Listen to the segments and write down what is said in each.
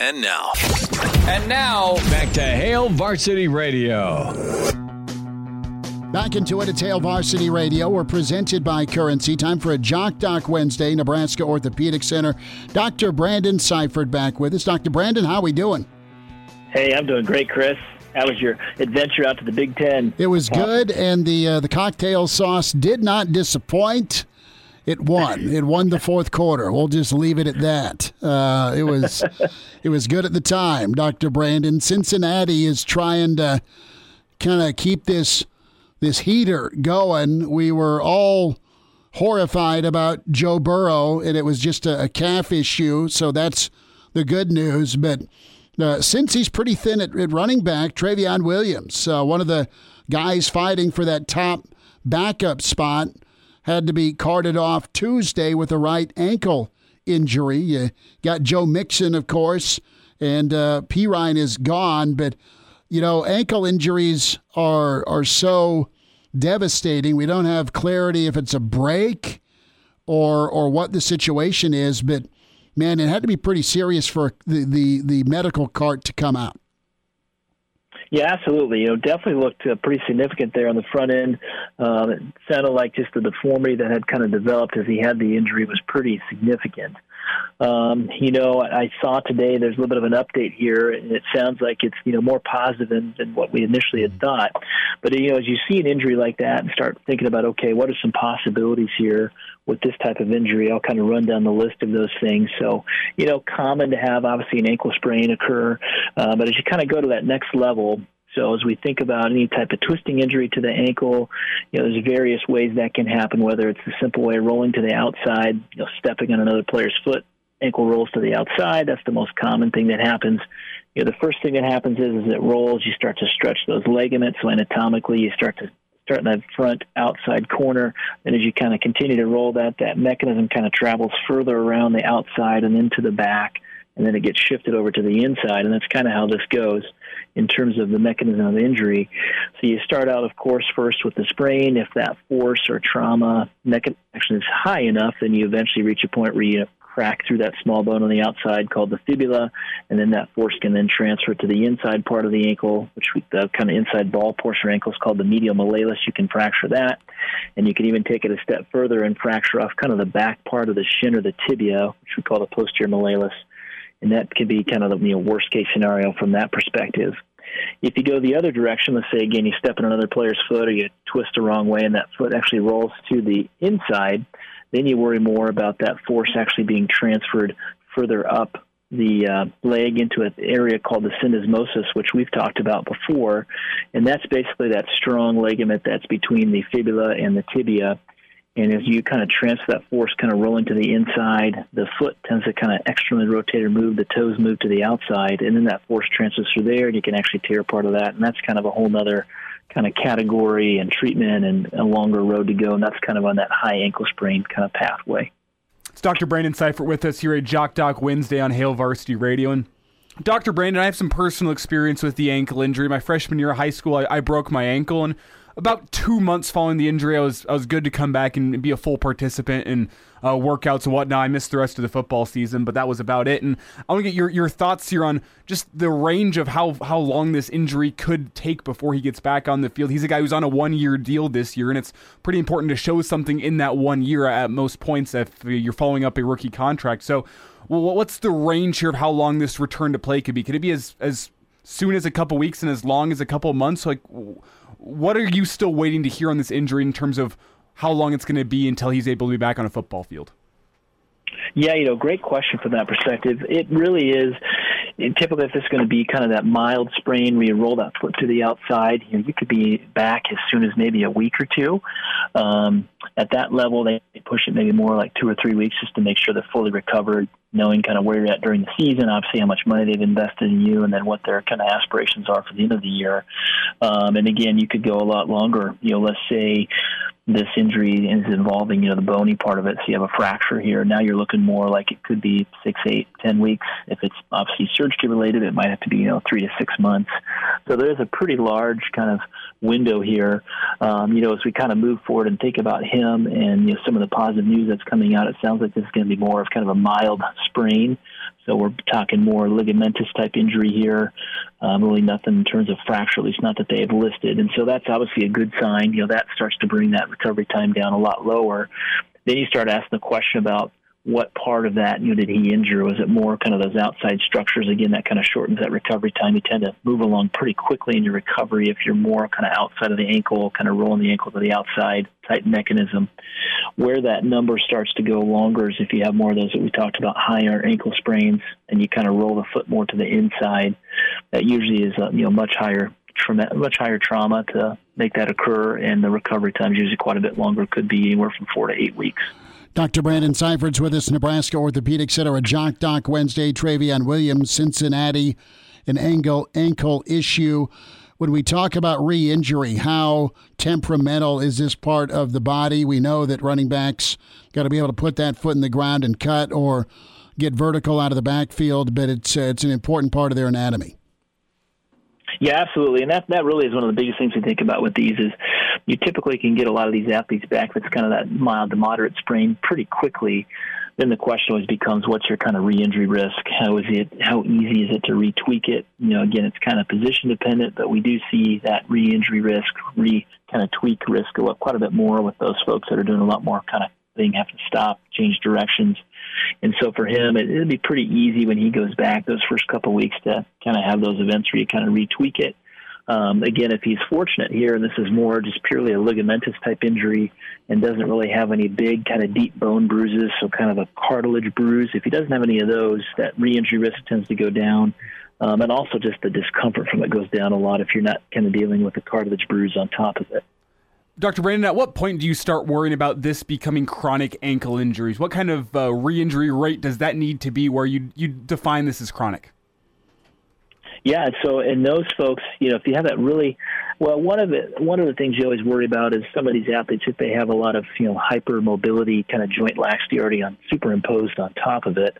And now. And now, back to Hail Varsity Radio. Back into it at Hail Varsity Radio. We're presented by Currency. Time for a Jock Doc Wednesday, Nebraska Orthopedic Center. Dr. Brandon Seifert back with us. Dr. Brandon, how are we doing? Hey, I'm doing great, Chris. How was your adventure out to the Big Ten? It was good, and the uh, the cocktail sauce did not disappoint it won. It won the fourth quarter. We'll just leave it at that. Uh, it was it was good at the time, Dr. Brandon. Cincinnati is trying to kind of keep this this heater going. We were all horrified about Joe Burrow, and it was just a, a calf issue. So that's the good news. But uh, since he's pretty thin at, at running back, Trayveon Williams, uh, one of the guys fighting for that top backup spot had to be carted off Tuesday with a right ankle injury. You got Joe Mixon, of course, and uh, Perine is gone. But you know, ankle injuries are are so devastating. We don't have clarity if it's a break or or what the situation is. But man, it had to be pretty serious for the the, the medical cart to come out. Yeah, absolutely. You know, definitely looked uh, pretty significant there on the front end. Um, it sounded like just the deformity that had kind of developed as he had the injury was pretty significant. Um, you know, I saw today there's a little bit of an update here, and it sounds like it's you know more positive than, than what we initially had thought. But you know, as you see an injury like that and start thinking about, okay, what are some possibilities here with this type of injury? I'll kind of run down the list of those things. So, you know, common to have obviously an ankle sprain occur, uh, but as you kind of go to that next level, so as we think about any type of twisting injury to the ankle, you know, there's various ways that can happen, whether it's the simple way rolling to the outside, you know, stepping on another player's foot, ankle rolls to the outside. That's the most common thing that happens. You know, the first thing that happens is, is it rolls, you start to stretch those ligaments. So anatomically, you start to start in that front outside corner. And as you kind of continue to roll that, that mechanism kind of travels further around the outside and into the back, and then it gets shifted over to the inside. And that's kind of how this goes in terms of the mechanism of injury. So you start out, of course, first with the sprain. If that force or trauma mechanism is high enough, then you eventually reach a point where you crack through that small bone on the outside called the fibula, and then that force can then transfer to the inside part of the ankle, which we, the kind of inside ball portion of ankle is called the medial malleolus. You can fracture that, and you can even take it a step further and fracture off kind of the back part of the shin or the tibia, which we call the posterior malleolus, and that can be kind of the you know, worst case scenario from that perspective. If you go the other direction, let's say again you step on another player's foot or you twist the wrong way and that foot actually rolls to the inside, then you worry more about that force actually being transferred further up the uh, leg into an area called the syndesmosis, which we've talked about before. And that's basically that strong ligament that's between the fibula and the tibia. And as you kind of transfer that force kind of rolling to the inside, the foot tends to kind of externally rotate or move, the toes move to the outside, and then that force transfers through there, and you can actually tear part of that. And that's kind of a whole other kind of category and treatment and a longer road to go. And that's kind of on that high ankle sprain kind of pathway. It's Dr. Brandon Seifert with us here at Jock Doc Wednesday on Hail Varsity Radio. And Dr. Brandon, I have some personal experience with the ankle injury. My freshman year of high school, I, I broke my ankle, and about two months following the injury, I was I was good to come back and be a full participant in uh, workouts and whatnot. I missed the rest of the football season, but that was about it. And I want to get your, your thoughts here on just the range of how how long this injury could take before he gets back on the field. He's a guy who's on a one year deal this year, and it's pretty important to show something in that one year at most points if you're following up a rookie contract. So, well, what's the range here of how long this return to play could be? Could it be as as soon as a couple weeks and as long as a couple months? Like what are you still waiting to hear on this injury in terms of how long it's going to be until he's able to be back on a football field? Yeah, you know, great question from that perspective. It really is. Typically, if it's going to be kind of that mild sprain where you roll that foot to the outside, you, know, you could be back as soon as maybe a week or two. Um, at that level, they push it maybe more like two or three weeks just to make sure they're fully recovered. Knowing kind of where you're at during the season, obviously how much money they've invested in you, and then what their kind of aspirations are for the end of the year. Um, and again, you could go a lot longer. You know, let's say this injury is involving, you know, the bony part of it. So you have a fracture here. Now you're looking more like it could be six, eight, ten weeks. If it's obviously surgery related, it might have to be, you know, three to six months. So there's a pretty large kind of window here. Um, you know, as we kind of move forward and think about him and you know some of the positive news that's coming out, it sounds like this is going to be more of kind of a mild sprain. So we're talking more ligamentous type injury here. Um, really nothing in terms of fracture, at least not that they have listed. And so that's obviously a good sign. You know, that starts to bring that recovery time down a lot lower. Then you start asking the question about what part of that you know did he injure? Was it more kind of those outside structures? Again, that kind of shortens that recovery time. You tend to move along pretty quickly in your recovery if you're more kind of outside of the ankle, kind of rolling the ankle to the outside type mechanism. Where that number starts to go longer is if you have more of those that we talked about, higher ankle sprains, and you kind of roll the foot more to the inside. That usually is a, you know much higher much higher trauma to make that occur, and the recovery time is usually quite a bit longer. Could be anywhere from four to eight weeks. Dr. Brandon Seifert's with us, Nebraska Orthopedic Center, a Jock Doc Wednesday. Trayveon Williams, Cincinnati, an ankle ankle issue. When we talk about re-injury, how temperamental is this part of the body? We know that running backs got to be able to put that foot in the ground and cut or get vertical out of the backfield, but it's uh, it's an important part of their anatomy. Yeah, absolutely, and that that really is one of the biggest things we think about with these is you typically can get a lot of these athletes back that's kind of that mild to moderate sprain pretty quickly. Then the question always becomes, what's your kind of re-injury risk? How is it? How easy is it to retweak it? You know, again, it's kind of position dependent, but we do see that re-injury risk, re kind of tweak risk go up quite a bit more with those folks that are doing a lot more kind of thing, have to stop, change directions. And so for him, it, it'd be pretty easy when he goes back those first couple of weeks to kind of have those events where you kind of retweak it. Um, again, if he's fortunate here, and this is more just purely a ligamentous type injury and doesn't really have any big kind of deep bone bruises, so kind of a cartilage bruise, if he doesn't have any of those, that re-injury risk tends to go down. Um, and also just the discomfort from it goes down a lot if you're not kind of dealing with a cartilage bruise on top of it. Dr. Brandon, at what point do you start worrying about this becoming chronic ankle injuries? What kind of uh, re-injury rate does that need to be where you you define this as chronic? Yeah, so in those folks, you know, if you have that really, well, one of the one of the things you always worry about is some of these athletes if they have a lot of you know hypermobility, kind of joint laxity already on superimposed on top of it.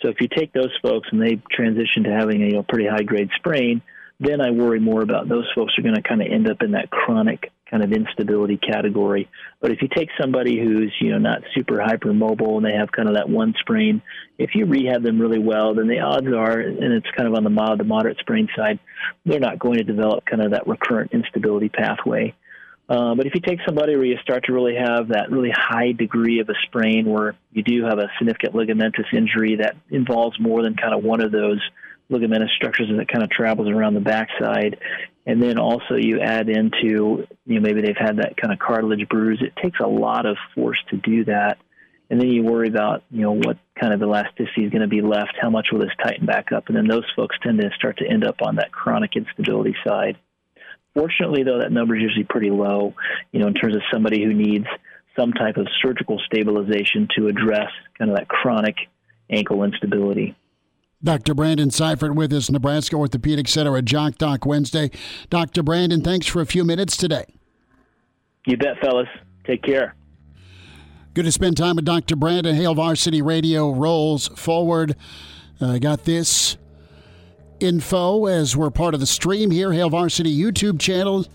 So if you take those folks and they transition to having a you know, pretty high grade sprain, then I worry more about those folks are going to kind of end up in that chronic kind of instability category. But if you take somebody who's you know not super hypermobile and they have kind of that one sprain, if you rehab them really well, then the odds are, and it's kind of on the mild to moderate sprain side, they're not going to develop kind of that recurrent instability pathway. Uh, but if you take somebody where you start to really have that really high degree of a sprain where you do have a significant ligamentous injury that involves more than kind of one of those ligamentous structures that kind of travels around the backside. And then also you add into, you know, maybe they've had that kind of cartilage bruise. It takes a lot of force to do that. And then you worry about, you know, what kind of elasticity is going to be left, how much will this tighten back up? And then those folks tend to start to end up on that chronic instability side. Fortunately, though, that number is usually pretty low, you know, in terms of somebody who needs some type of surgical stabilization to address kind of that chronic ankle instability. Dr. Brandon Seifert with us, Nebraska Orthopedic Center at Jock Doc Wednesday. Dr. Brandon, thanks for a few minutes today. You bet, fellas. Take care. Good to spend time with Dr. Brandon. Hail Varsity Radio rolls forward. I uh, got this info as we're part of the stream here, Hail Varsity YouTube channel.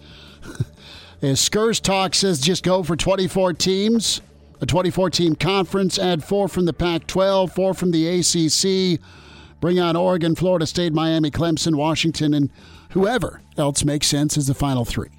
as Skurs Talk says, just go for 24 teams, a 24 team conference, add four from the Pac 12, four from the ACC Bring on Oregon, Florida State, Miami, Clemson, Washington, and whoever else makes sense as the final three.